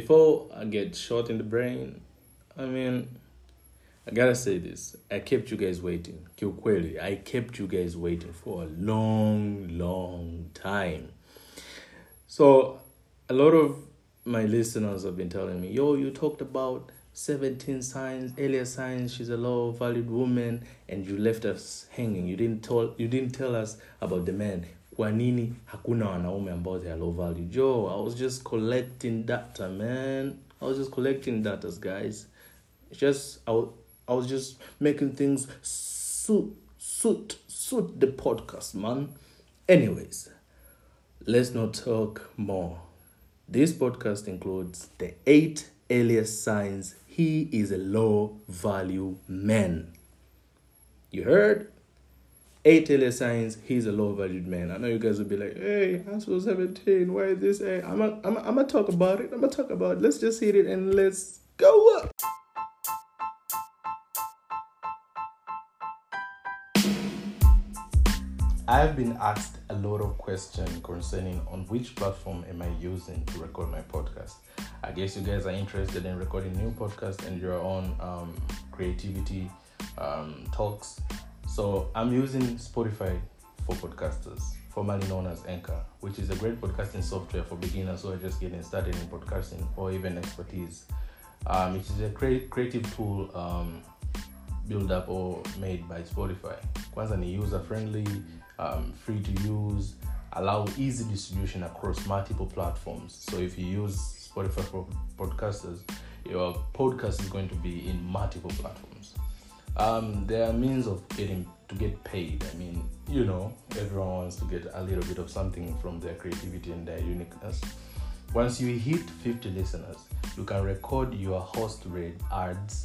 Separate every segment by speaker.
Speaker 1: before I get shot in the brain, I mean, I gotta say this. I kept you guys waiting. Kiukweli, I kept you guys waiting for a long, long time. So, a lot of my listeners have been telling me, yo, you talked about 17 signs, earlier signs, she's a low valued woman, and you left us hanging. You didn't tell you didn't tell us about the man. Kwa nini hakuna wanaume ambao they are low value Yo, I was just collecting data, man. I was just collecting data, guys. Just I was, I was just making things suit suit suit the podcast, man. Anyways, let's not talk more. This podcast includes the eight earliest signs he is a low value man. You heard? Eight earlier signs he's a low valued man. I know you guys will be like, hey, I'm so 17. Why is this? Hey, I'm going I'm I'm to talk about it. I'm going to talk about it. Let's just hit it and let's go up. I've been asked a lot of questions concerning on which platform am I using to record my podcast. I guess you guys are interested in recording new podcast and your own um, creativity um, talks. So I'm using Spotify for podcasters, formerly known as Anchor, which is a great podcasting software for beginners who are just getting started in podcasting or even expertise. Um, it is a cre- creative tool um, built up or made by Spotify. Kwanza ni user friendly um, free to use, allow easy distribution across multiple platforms. So if you use Spotify for podcasters, your podcast is going to be in multiple platforms. Um, there are means of getting to get paid. I mean, you know, everyone wants to get a little bit of something from their creativity and their uniqueness. Once you hit 50 listeners, you can record your host read ads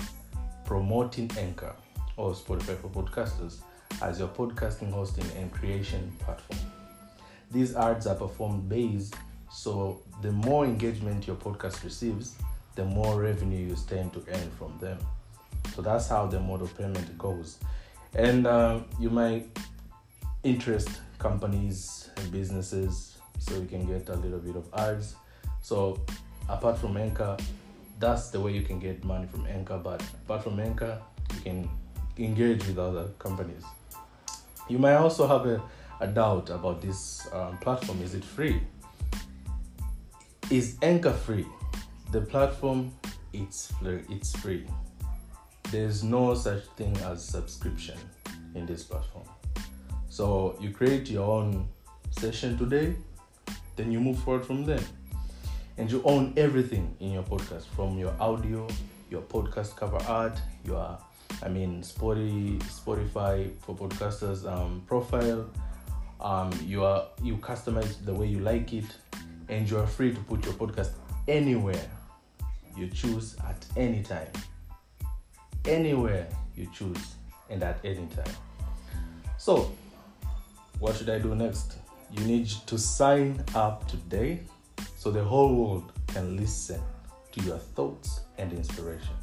Speaker 1: promoting Anchor or Spotify for podcasters as your podcasting hosting and creation platform. These ads are performed based, so the more engagement your podcast receives, the more revenue you stand to earn from them. So that's how the model payment goes. And uh, you might interest companies and businesses so you can get a little bit of ads. So apart from Anchor, that's the way you can get money from Anchor. But apart from Anchor, you can engage with other companies. You might also have a, a doubt about this um, platform. Is it free? Is Anchor free? The platform, it's. It's free. There's no such thing as subscription in this platform. So you create your own session today, then you move forward from there. And you own everything in your podcast from your audio, your podcast cover art, your I mean, Spotify, Spotify for podcasters um, profile. Um, you are you customize the way you like it, and you are free to put your podcast anywhere you choose at any time. Anywhere you choose and at any time. So, what should I do next? You need to sign up today so the whole world can listen to your thoughts and inspiration.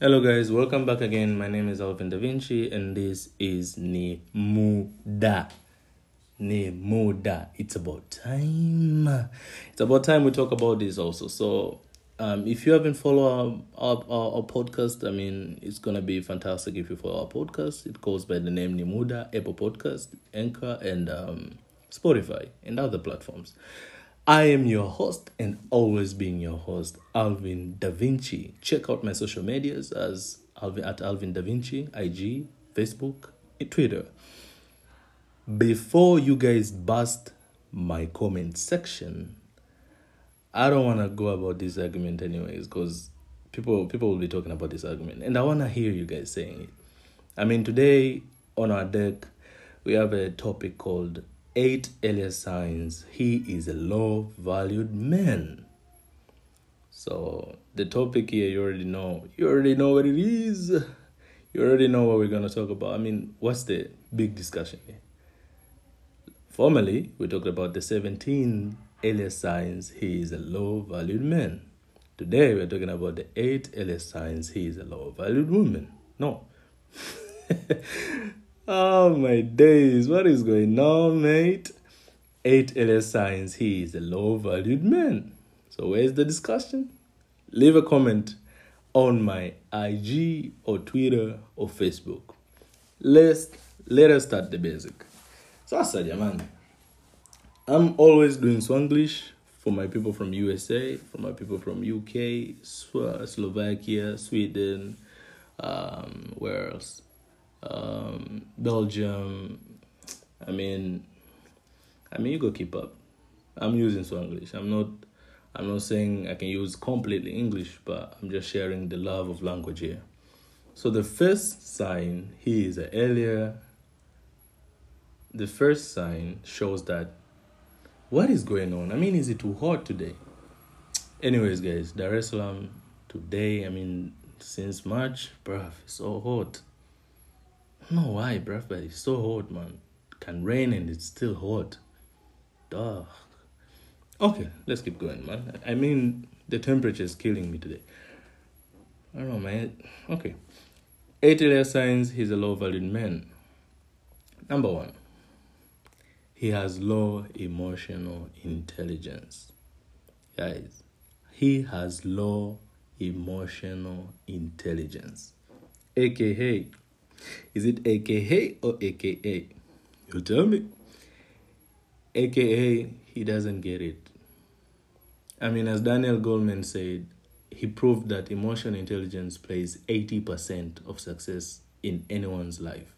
Speaker 1: Hello, guys, welcome back again. My name is Alvin Da Vinci, and this is Ni Muda. Ni Muda. It's about time. It's about time we talk about this also. So, um, if you haven't followed our, our, our, podcast, I mean, it's gonna be fantastic if you follow our podcast. It goes by the name Nimuda, Apple Podcast, Anchor, and um, Spotify, and other platforms. I am your host and always being your host, Alvin Da Vinci. Check out my social medias as Alvin at Alvin Da Vinci, IG, Facebook, and Twitter. Before you guys bust my comment section, I don't want to go about this argument anyways, because people people will be talking about this argument, and I want to hear you guys saying it. I mean, today on our deck, we have a topic called eight earlier signs he is a low valued man. So the topic here you already know. You already know what it is. You already know what we're gonna talk about. I mean, what's the big discussion here? Formerly, we talked about the 17 earlier signs he is a low valued man. Today, we're talking about the eight earlier signs he is a low valued woman. No. Oh my days, what is going on, mate? eight LS signs he is a low valued man. So, where's the discussion? Leave a comment on my IG or Twitter or Facebook. Let's let us start the basic. So I Sasa jamani, I'm always doing Swanglish for my people from USA, for my people from UK, Slovakia, Sweden, um, where else? Um, Belgium. I mean, I mean, you go keep up. I'm using Swanglish. I'm not. I'm not saying I can use completely English, but I'm just sharing the love of language here. So the first sign he is earlier. The first sign shows that what is going on? I mean, is it too hot today? Anyways, guys, Dar es Salaam today. I mean, since March, bruv, it's so hot. I don't know why, bruv, but it's so hot, man. Can rain and it's still hot. Duh. Okay, let's keep going, man. I mean, the temperature is killing me today. I don't know, man. Okay. Eight layer signs, he's a low valued man. Number one, he has low emotional intelligence. Guys, he has low emotional intelligence. AKA, is it AKA or AKA? You tell me. AKA, he doesn't get it. I mean, as Daniel Goleman said, he proved that emotional intelligence plays 80% of success in anyone's life.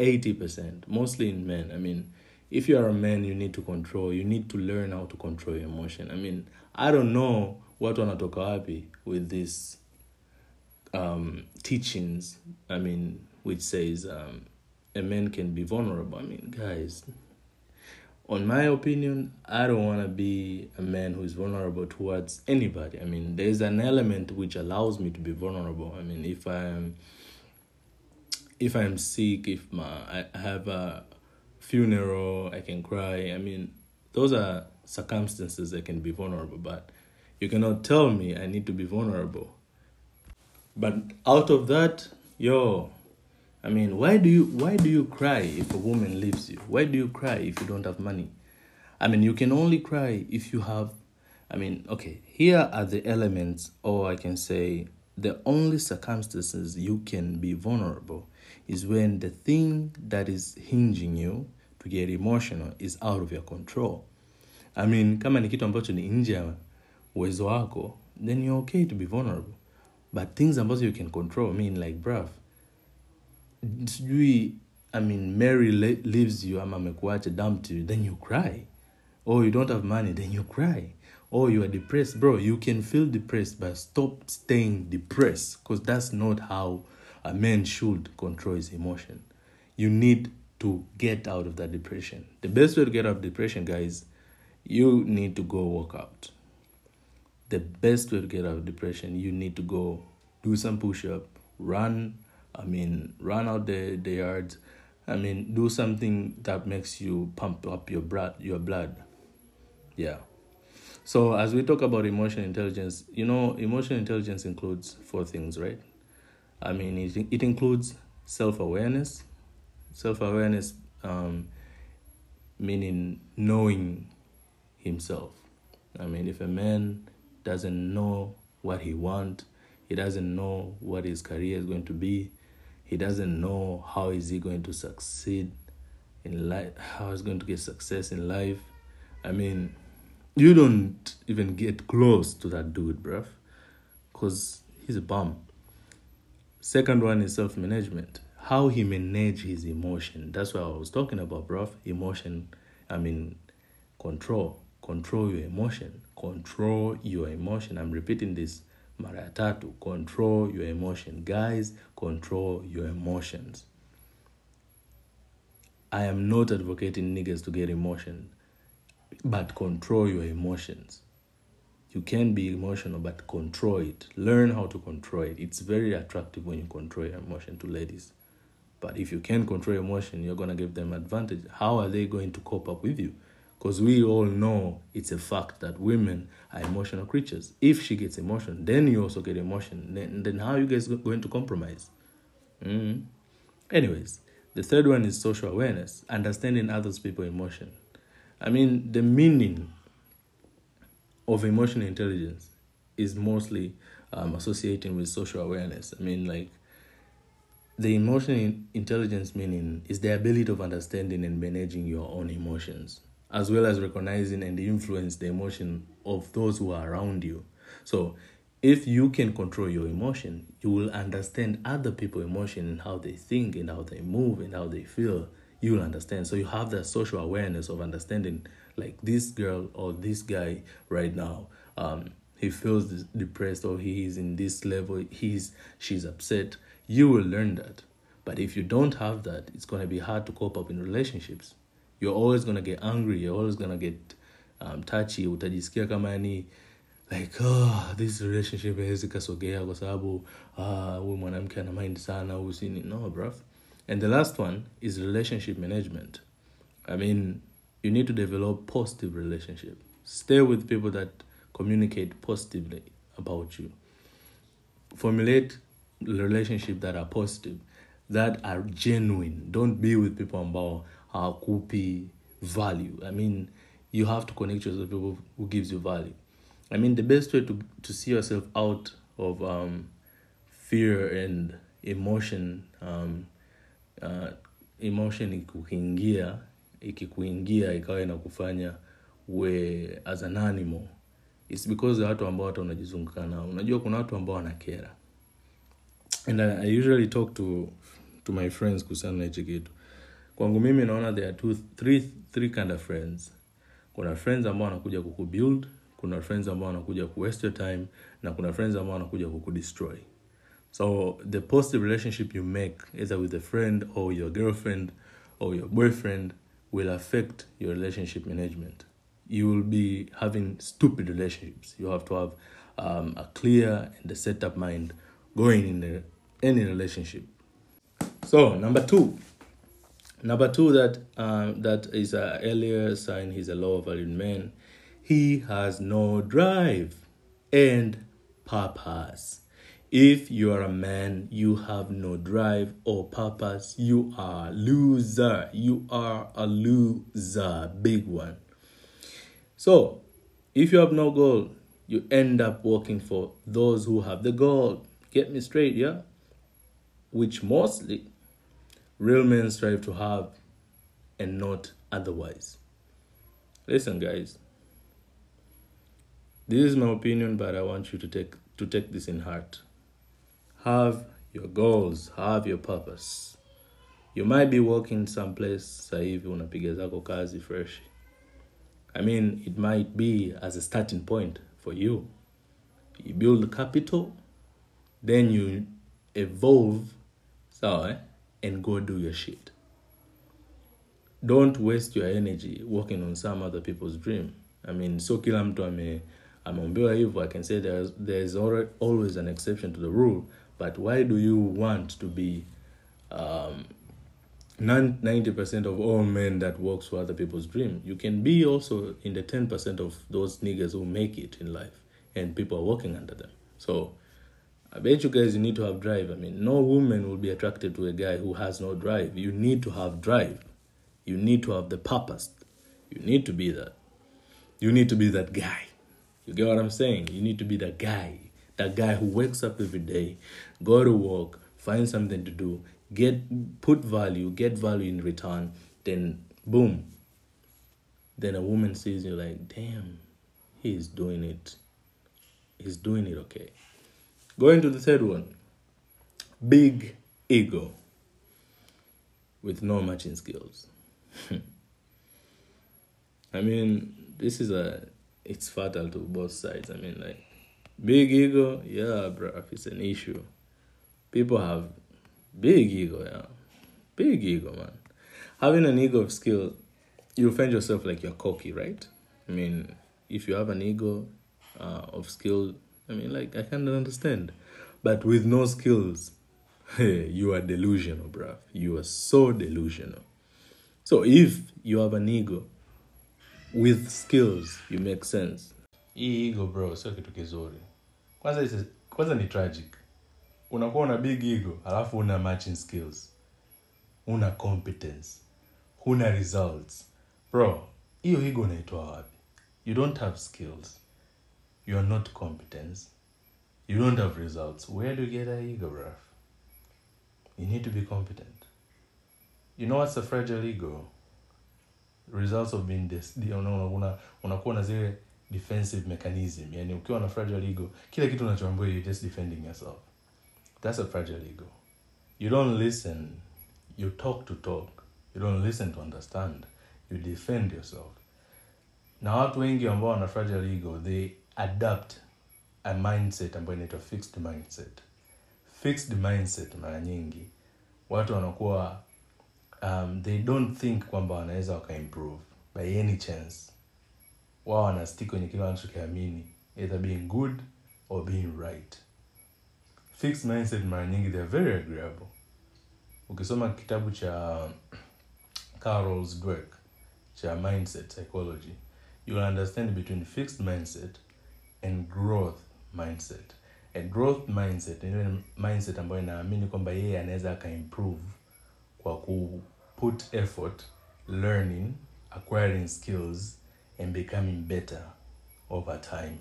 Speaker 1: 80%, mostly in men. I mean, if you are a man, you need to control, you need to learn how to control your emotion. I mean, I don't know what wanatoka wapi with these um, teachings, I mean, which says um, a man can be vulnerable. I mean, guys, on my opinion, I don't want to be a man who is vulnerable towards anybody. I mean, there's an element which allows me to be vulnerable. I mean, if I'm if I'm sick, if my I have a funeral, I can cry. I mean, those are circumstances that can be vulnerable, but you cannot tell me I need to be vulnerable. But out of that, yo, I mean, why do you why do you cry if a woman leaves you? Why do you cry if you don't have money? I mean, you can only cry if you have I mean, okay, here are the elements or I can say the only circumstances you can be vulnerable is when the thing that is hinging you to get emotional is out of your control. I mean, kama ni kitu ambacho ni nje ya uwezo wako, then you're okay to be vulnerable. But things ambazo you can control, I mean like bruv, sijui I mean Mary leaves you ama amekuacha dumped you then you cry or you don't have money then you cry or you are depressed bro you can feel depressed but stop staying depressed because that's not how a man should control his emotion you need to get out of that depression the best way to get out of depression guys you need to go work out the best way to get out of depression you need to go do some push up run I mean, run out the, the yards. I mean, do something that makes you pump up your blood, your blood. Yeah. So as we talk about emotional intelligence, you know, emotional intelligence includes four things, right? I mean, it, it includes self-awareness. Self-awareness um, meaning knowing himself. I mean, if a man doesn't know what he wants, he doesn't know what his career is going to be, he doesn't know how is he going to succeed in life how he's going to get success in life. I mean you don't even get close to that dude bruv because he's a bum. Second one is self-management how he manage his emotion. That's what i was talking about bruv emotion i mean control control your emotion control your emotion. I'm repeating this mara tatu control your emotion. Guys control your emotions. I am not advocating niggas to get emotion but control your emotions. You can be emotional but control it. Learn how to control it. It's very attractive when you control your emotion to ladies but if you can't control emotion you're going to give them advantage how are they going to cope up with you because we all know it's a fact that women are emotional creatures. If she gets emotion, then you also get emotion. Then, then how are you guys going to compromise? Mm-hmm. Anyways, the third one is social awareness, understanding others people emotion. I mean, the meaning of emotional intelligence is mostly um, associating with social awareness. I mean, like, the emotional intelligence meaning is the ability of understanding and managing your own emotions, as well as recognizing and influence the emotion of those who are around you. So, if you can control your emotion, you will understand other people's emotion and how they think and how they move and how they feel. You will understand. So you have that social awareness of understanding, like this girl or this guy right now. Um, he feels depressed or he is in this level. He's she's upset. You will learn that. But if you don't have that, it's gonna be hard to cope up in relationships. You're always gonna get angry. You're always gonna get um, touchy. Utajisikia kama yani like oh, this relationship hawezi kasogea kwa sababu ah, huyu mwanamke ana mind sana huyu sini no bruv and the last one is relationship management i mean you need to develop positive relationship stay with people that communicate positively about you formulate relationship that are positive that are genuine. Don't be with people ambao hawakupi value. I mean you have to connect yourself with people who gives you value. I mean, the best way to to see yourself out of um, fear and emotion um, uh, emotion ikikuingia ikikuingia ikawa inakufanya we as an animal it's because ya watu ambao hata unajizunguka nao. Unajua kuna watu ambao wanakera and I, I usually talk to to my friends kuhusiana na hichi kitu. Kwangu mimi naona there are two, three, three kind of friends. Kuna friends ambao wanakuja kukubuild kuna friends ambao wanakuja kuwaste your time na kuna friends ambao wanakuja kukudestroy. So the positive relationship you make either with a friend or your girlfriend or your boyfriend will affect your relationship management. You will be having stupid relationships. You have to have um, a clear and a set up mind going in the, any relationship so number two number two that um, that is a earlier sign he's a lower valued man he has no drive and purpose. If you are a man, you have no drive or purpose, you are loser. You are a loser, big one. So, if you have no goal, you end up working for those who have the goal. Get me straight, yeah? Which mostly real men strive to have and not otherwise. Listen, guys, this is my opinion, but I want you to take to take this in heart. Have your goals, have your purpose. You might be working someplace sasa hivi unapiga zako kazi fresh. I mean, it might be as a starting point for you. You build capital, then you evolve, so eh, and go do your shit. Don't waste your energy working on some other people's dream. I mean, so kila mtu ame ameombewa hivyo i can say there's, there's always an exception to the rule but why do you want to be um, 90% of all men that works for other people's dream you can be also in the 10% of those niggas who make it in life and people are working under them so I bet you guys you need to have drive. I mean, no woman will be attracted to a guy who has no drive. You need to have drive. You need to have the purpose. You need to be that. You need to be that guy. You get what I'm saying? You need to be that guy, that guy who wakes up every day, go to work, find something to do, get put value, get value in return, then boom. Then a woman sees you like, damn, he's doing it. He's doing it okay. Going to the third one. Big ego with no matching skills. I mean, this is a it's fatal to both sides. I mean, like, big ego, yeah, bro, it's an issue. People have big ego, yeah. Big ego, man. Having an ego of skill, you'll find yourself like you're cocky, right? I mean, if you have an ego uh, of skill, I mean, like, I can't understand. But with no skills, you are delusional, bruv. You are so delusional. So if you have an ego with skills you make sense.
Speaker 2: Hii ego bro sio kitu kizuri. Kwanza kwanza ni tragic. Unakuwa una big ego alafu una matching skills. Una competence. Huna results. Bro hiyo ego unaitoa wapi? You don't have skills you are not competent. You don't have results. Where do you get that ego raf you need to be competent. You know what's a fragile ego? Results of being this una, una, unakuwa na zile defensive mechanism. Yani ukiwa na fragile ego kila kitu unachoambiwa you just defending yourself. That's a fragile ego. You don't listen. You talk to talk. You don't listen to understand. You defend yourself. Na watu wengi ambao wana fragile ego they adapt a mindset ambayo inaitwa fixed mindset. Fixed mindset mara nyingi watu wanakuwa um, they don't think kwamba wanaweza wakaimprove by any chance. Wao wanastik kwenye kile wanachokiamini either being good or being right. Fixed mindset mara nyingi they're very agreeable. Ukisoma kitabu cha carol's dweck cha mindset psychology you'll understand between fixed mindset and growth mindset. A growth mindset ni ile mindset ambayo inaamini kwamba yeye anaweza akaimprove kwa ku put effort learning acquiring skills and becoming better over time.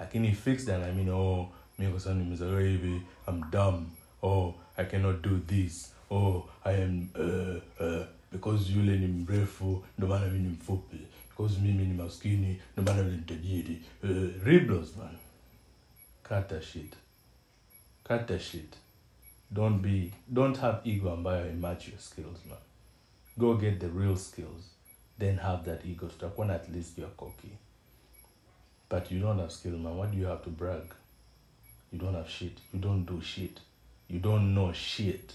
Speaker 2: Lakini fixed anaamini oh mi kwa sababu nimezaliwa hivi i'm dumb. Oh i cannot do this. Oh i am uh, uh, because yule ni mrefu ndo maana mi ni mfupi because mimi ni maskini ndo maana mi ni tajiri. Uh, riblos man. Cut that shit. Cut that shit. Don't be don't have ego ambayo match your skills man. Go get the real skills then have that ego. Tutakuwa at least you're cocky. But you don't have skill man. What do you have to brag? You don't have shit. You don't do shit. You don't know shit.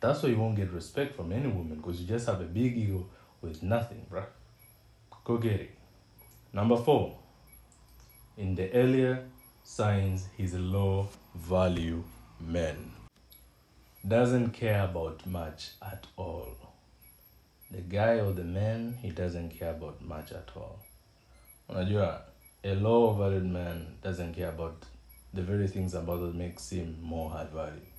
Speaker 2: That's why you won't get respect from any woman because you just have a big ego with nothing bruh go get it number four. In the earlier signs he's a low value man doesn't care about much at all. The guy or the man he doesn't care about much at all. Unajua a low valued man doesn't care about the very things about that makes him more high value.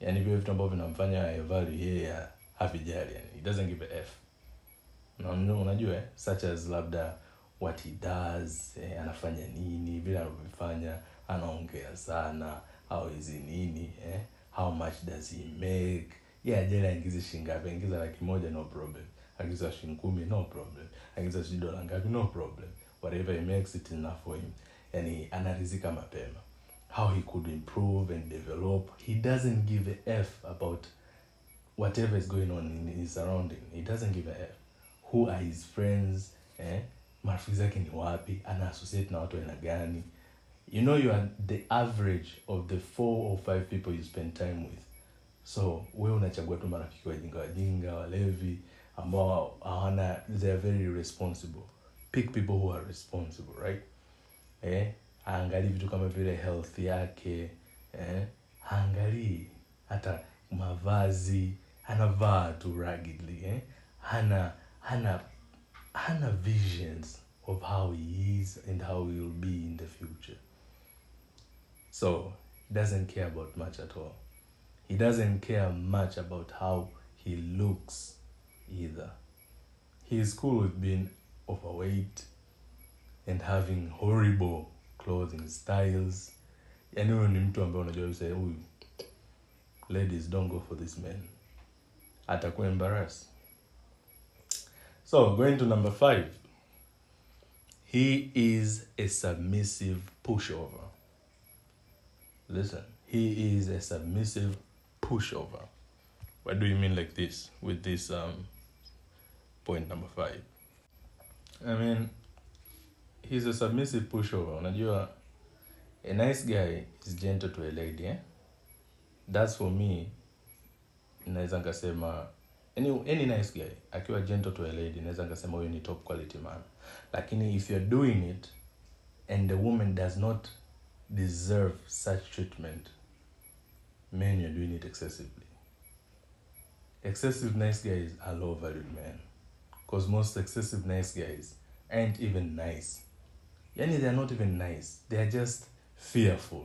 Speaker 2: Yani vile vitu ambavyo vinamfanya high value yeye havijali yani he doesn't give a f na unajua such as labda what he does eh, anafanya nini vile anavyofanya anaongea sana hizi nini eh, how much does he make. Ye yeah, ajali aingize shingapi aingiza laki moja no problem. Akiza shilingi kumi no problem. Akiza sijui dola ngapi no problem. Whatever he makes it enough for him. Yani anarizika mapema. How he could improve and develop he doesn't give a f about whatever is going on in his surrounding. He doesn't give a f who are his friends eh? marafiki zake ni wapi? Ana associate na watu aina gani? You know you are the average of the four or five people you spend time with. So wewe unachagua tu marafiki wajinga wajinga walevi ambao hawana they are very responsible. Pick people who are responsible right? Eh? Haangalii vitu kama vile health yake eh? Haangalii hata mavazi. Anavaa tu raggedly eh? Hana hana hana visions of how he is and how he will be in the future. So he doesn't care about much at all. He doesn't care much about how he looks either. He is cool with being overweight and having horrible clothing styles. Yani ni mtu ambaye unajua huyu ladies don't go for this man. Atakuwa embarrassed so going to number five. He is a submissive pushover. Listen he is a submissive pushover. What do you mean like this with this um point number five? I mean he's a submissive pushover. Unajua a nice guy is gentle to a lady eh? that's for me naweza nkasema any, nice guy akiwa gentle to a lady naweza nikasema huyu ni top quality man. Lakini if you're doing it and the woman does not deserve such treatment man you're doing it excessively. Excessive nice guys are low valued men. Because most excessive nice guys aren't even nice. Yani they're not even nice. They're just fearful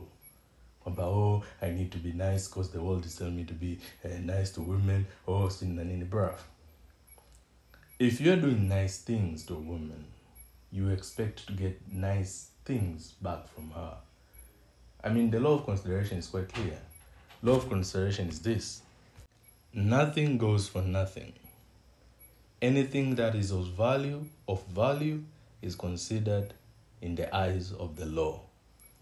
Speaker 2: oh i need to be nice because the world is telling me to be uh, nice to women oh sini na nini bruv if you're doing nice things to a woman, you expect to get nice things back from her. I mean, the law of consideration is quite clear. Law of consideration is this nothing goes for nothing. Anything that is of value, of value, is considered in the eyes of the law.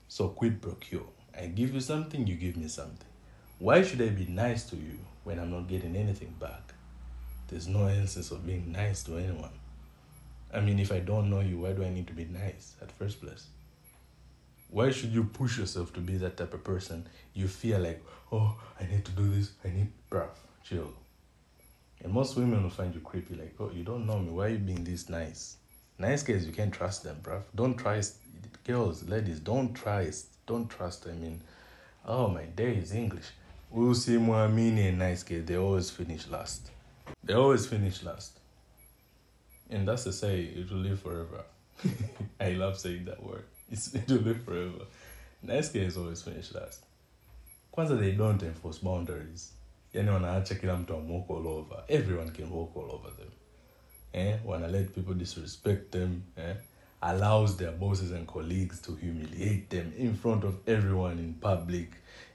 Speaker 2: So quid pro quo. I give you something, you give me something. Why should I be nice to you when I'm not getting anything back? There's no essence of being nice to anyone. I mean, if I don't know you, why do I need to be nice at first place? Why should you push yourself to be that type of person? You feel like, oh, I need to do this. I need, bruh, chill. And most women will find you creepy, like, oh, you don't know me. Why are you being this nice? Nice guys, you can't trust them, bruv. Don't try, girls, ladies, don't try, don't trust. I mean, oh my days, English. See Muamini and nice guys, they always finish last. They always finish last. And that's to say, it will live forever. I love saying that word. It's, it will live forever. Nice guys always finish last. Kwanza, they don't enforce boundaries. Yani wanaacha kila mtu walk all over. Everyone can walk all over them. Eh? Wanna let people disrespect them. Eh? Allows their bosses and colleagues to humiliate them in front of everyone in public.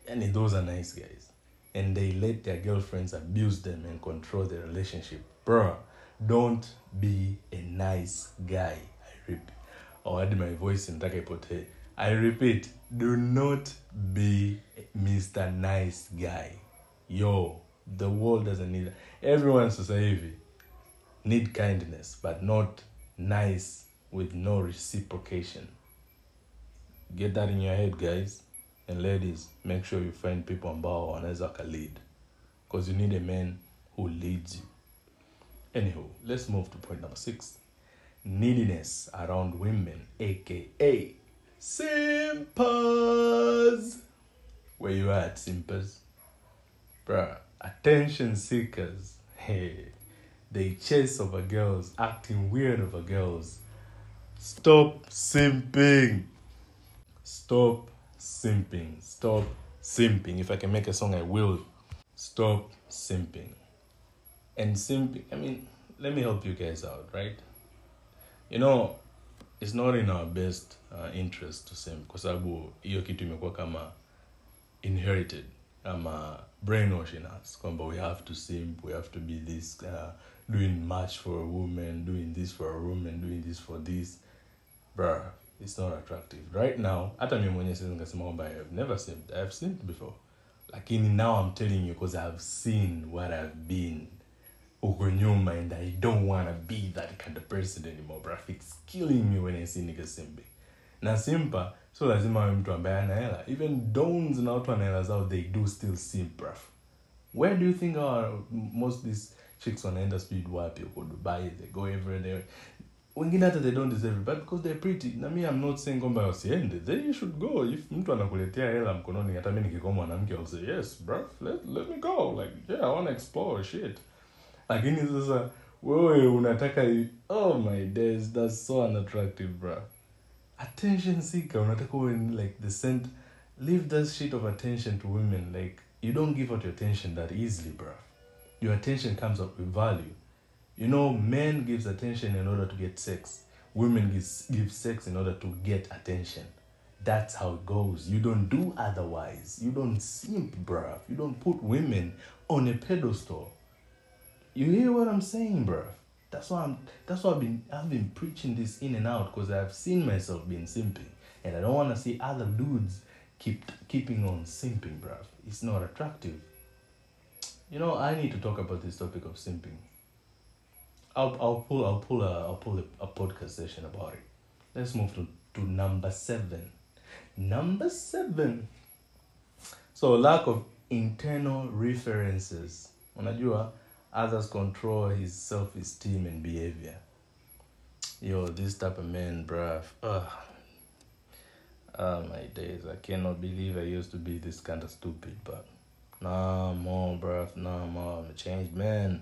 Speaker 2: And those are nice guys. And they let their girlfriends abuse them and control their relationship. Bruh, don't be a nice guy. I repeat. Or add my voice in ipotee. I repeat, do not be Mr. Nice Guy. Yo, the world doesn't need everyone society need kindness, but not nice with no reciprocation. Get that in your head, guys. And ladies, make sure you find people ambao wanaweza lead. Because you need a man who leads you. Anyhow, let's move to point number six. Neediness around women, aka simpers. Where you at, simpers? Bruh, attention seekers. Hey, they chase over girls, acting weird over girls. Stop simping. Stop simping. Stop simping. If I can make a song, I will. Stop simping. And simping, I mean, let me help you guys out, right? You know, it's not in our best uh, interest to simp kwa sababu hiyo kitu imekuwa kama inherited ama brainwashing us kwamba we have to simp we have to be this uh, doing much for a woman doing this for a woman doing this for this bruh it's not attractive. Right now hata mi mwenyewe siwezi nikasema kwamba i have never simped i have simped before. Lakini now i'm telling you because i've seen what i've been. Huko nyuma and i don't wanna be that kind of person anymore bruh. It's killing me when i see nigga simping na simpa so lazima awe mtu ambaye even dons na watu ana hela they do still simp bruh. Where do you think our most these chicks wanaenda speed wapi? Huko dubai they go everywhere wengine hata they don't deserve it but because they're pretty. Na mi i'm not saying kwamba wasiende. They you should go. If mtu anakuletea hela mkononi hata mi nikikuwa mwanamke i'll say yes bro let, let me go. Like yeah i want to explore shit. Lakini sasa wewe unataka oh my days that's so unattractive bro attention seeker unataka uwe like the cent leave that shit of attention to women. Like you don't give out your attention that easily bro your attention comes up with value you know men gives attention in order to get sex. Women gives, give sex in order to get attention. That's how it goes. You don't do otherwise. You don't simp bruh you don't put women on a pedestal. You hear what i'm saying bruh that's why i'm that's why i've been i've been preaching this in and out because i've seen myself being simping. And i don't want to see other dudes keep keeping on simping bruh it's not attractive. You know i need to talk about this topic of simping I'll, I'll pull I'll pull a I'll pull a, a podcast session about it. Let's move to, to number seven. Number seven. So lack of internal references. Unajua others control his self-esteem and behavior. Yo, this type of man, bruh. Ugh. Oh my days. I cannot believe I used to be this kind of stupid, but nah more, bruh. Nah more. I'm a changed man.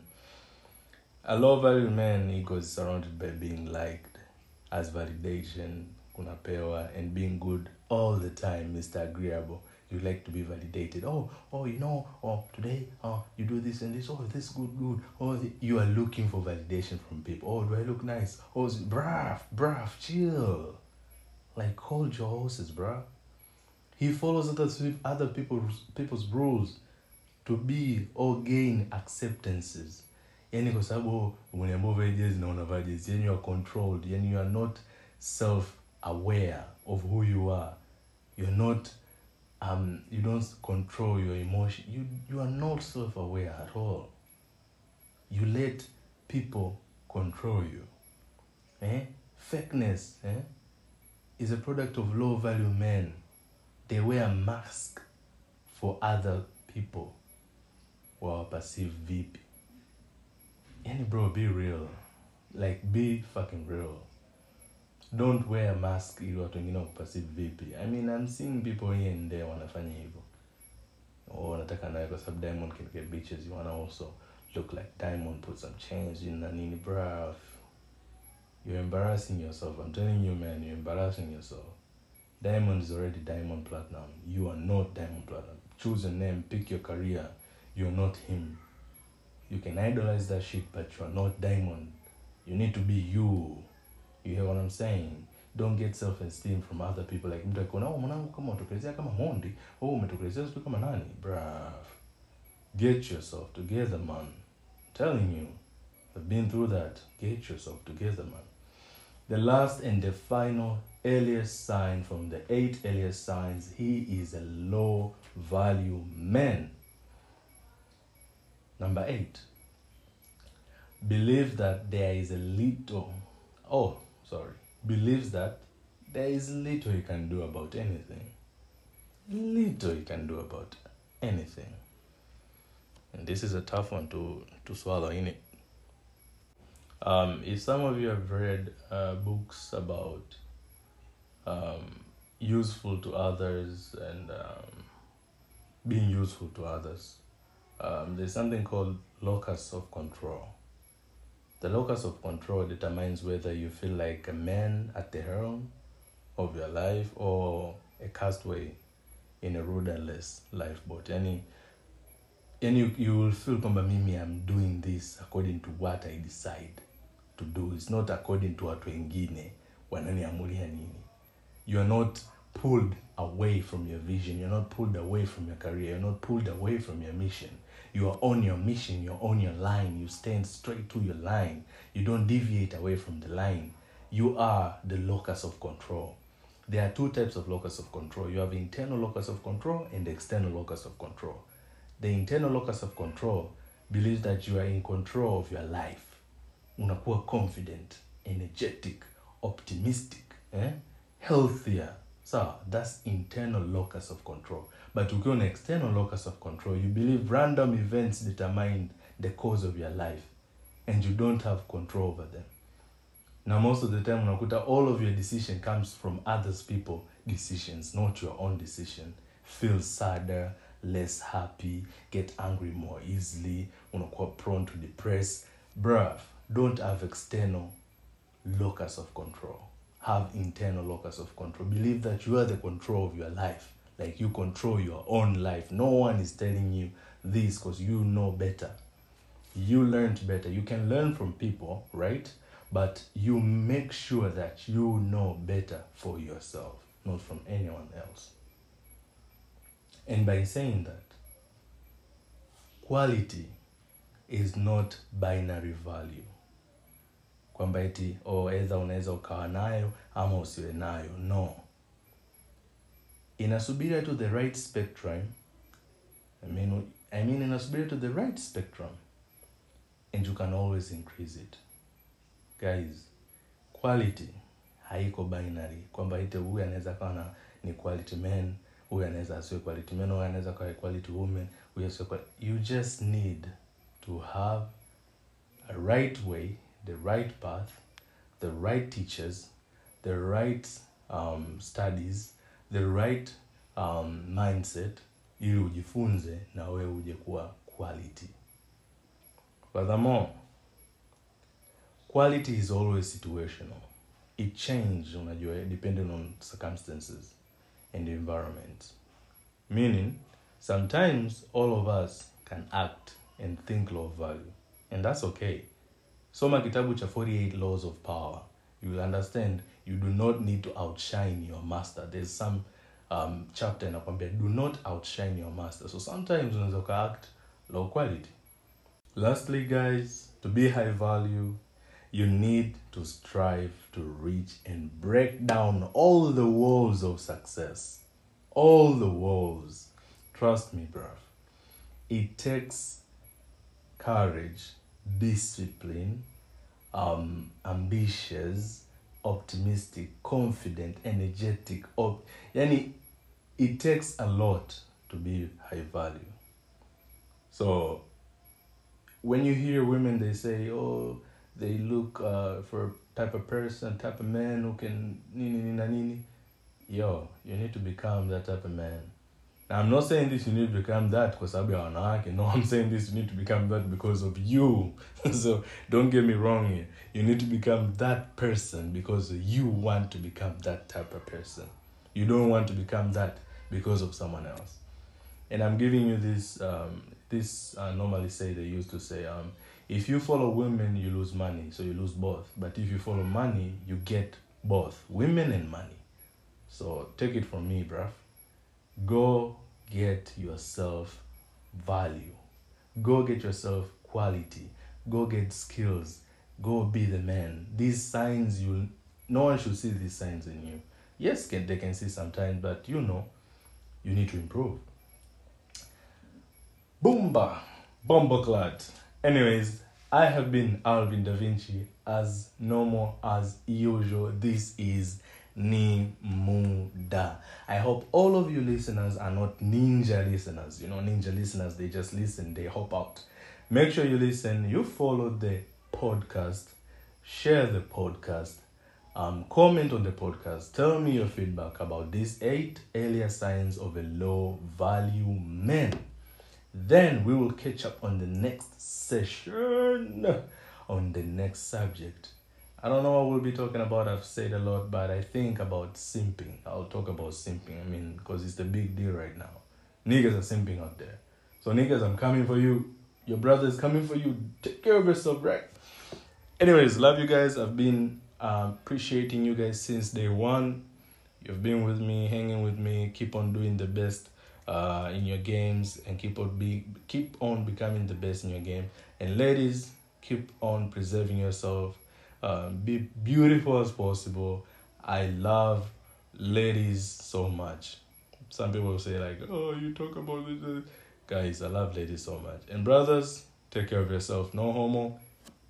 Speaker 2: A low value man ego is surrounded by being liked as validation, kunapewa, and being good all the time, Mr. Agreeable. you like to be validated. Oh oh you know oh today oh you do this and this. Oh this good good. Oh you are looking for validation from people. Oh do i look nice? Oh bruh bruh chill. Like hold your horses bruh. He follows other other people's people's rules to be or gain acceptances yani kwa sababu na yani you are controlled. Yani you are not self aware of who you are. You're not um you don't control your emotion. You you are not self aware at all. You let people control you. Eh? Fakeness eh? Is a product of low value men. They wear mask for other people. Wawaperceive vipi yani bro be real. Like be fucking real. Don't wear a mask ili watu wengine wakuperceive vipi i mean i'm seeing people here and there wanafanya hivyo. Oh wanataka naye kwa sababu diamond can get bitches. You wanna also look like diamond put some change in na nini bruv you're embarrassing yourself. I'm telling you man you're embarrassing yourself. Diamond is already Diamond Platnumz. You are not Diamond Platnumz. Choose a name pick your career. You're not him you can idolize that shit but you are not diamond. You need to be you. You hear what i'm saying? Don't get self esteem from other people. Like oh oh bruv get yourself together man. I'm telling you. I've been through that. Get yourself together man. The last and the final earliest sign from the eight earliest signs he is a low value man number eight. Believe that there is a little oh sorry. Believes that there is little you can do about anything. Little you can do about anything. And this is a tough one to to swallow in it? Um, if some of you have read uh, books about um, useful to others and um, being useful to others um, there's something called locus of control the locus of control determines whether you feel like a man at the helm of your life or a castaway in a rudderless lifeboat. Yani, yani you, you will feel kwamba mimi I'm doing this according to what I decide to do. It's not according to watu wengine wananiamulia nini. You are not pulled away from your vision. You're not pulled away from your career. You're not pulled away from your mission. You are on your mission. You're on your line. You stand straight to your line. You don't deviate away from the line. You are the locus of control. There are two types of locus of control. You have internal locus of control and external locus of control. The internal locus of control believes that you are in control of your life. Unakuwa confident, energetic, optimistic, eh? healthier. So that's internal locus of control. But ukiwa na external locus of control, you believe random events determine the course of your life and you don't have control over them. Now most of the time unakuta all of your decision comes from others people decisions, not your own decision. Feel sadder, less happy, get angry more easily, unakuwa prone to depress. Bruv, don't have external locus of control. Have internal locus of control. Believe that you are the control of your life. Like you control your own life. No one is telling you this because you know better. You learned better. You can learn from people, right? But you make sure that you know better for yourself, not from anyone else. And by saying that, quality is not binary value kwamba eti oh, edha unaweza ukawa nayo ama usiwe nayo no inasubiria to the right spectrum. I mean, I mean inasubiria to the right spectrum and you can always increase it. Guys quality haiko binary. Kwamba ite huyu anaweza kawa na ni quality man huyu anaweza asiwe quality man huyu anaweza kawa quality woman huyu asiwe you just need to have a right way the right path the right teachers the right um, studies the right um, mindset ili ujifunze na wewe uje kuwa quality furthermore quality is always situational it change unajua depending on circumstances and environment Meaning, sometimes all of us can act and think low value, and that's okay. Soma kitabu cha 48 laws of power. You will understand you do not need to outshine your master. There's some um, chapter inakwambia do not outshine your master. So sometimes unaweza uka act low quality. Lastly, guys, to be high value, you need to strive to reach and break down all the walls of success. All the walls. Trust me, bruv. It takes courage, discipline, um, ambitious, optimistic, confident, energetic. Op- yani, it takes a lot to be high value. So, when you hear women, they say, oh, they look uh, for type of person, type of man who can nini nini nini. Yo, you need to become that type of man. Now, I'm not saying this you need to become that because I'm wanawake. No, I'm saying this you need to become that because of you. so don't get me wrong here. You need to become that person because you want to become that type of person. You don't want to become that because of someone else. And I'm giving you this. Um, this uh, normally say they used to say, um, if you follow women, you lose money, so you lose both. But if you follow money, you get both women and money. So take it from me, bruv. Go get yourself value. Go get yourself quality. Go get skills. Go be the man. These signs you no one should see these signs in you. Yes, can, they can see sometimes, but you know, you need to improve. Boomba, bomboclat. Anyways, I have been Alvin Da Vinci as normal as usual. This is Ni Muda. I hope all of you listeners are not ninja listeners. You know, ninja listeners, they just listen, they hop out. Make sure you listen, you follow the podcast, share the podcast, um, comment on the podcast, tell me your feedback about these eight earlier signs of a low value man. Then we will catch up on the next session on the next subject. I don't know what we'll be talking about. I've said a lot, but I think about simping. I'll talk about simping. I mean, because it's the big deal right now. Niggas are simping out there. So, niggas, I'm coming for you. Your brother is coming for you. Take care of yourself, right? Anyways, love you guys. I've been uh, appreciating you guys since day one. You've been with me, hanging with me. Keep on doing the best uh, in your games and keep on be keep on becoming the best in your game. And ladies, keep on preserving yourself. Uh, be beautiful as possible. I love ladies so much. Some people say like, "Oh, you talk about this." Guys, I love ladies so much. And brothers, take care of yourself. No homo.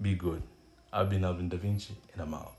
Speaker 2: Be good. I've been Alvin Da Vinci, and I'm out.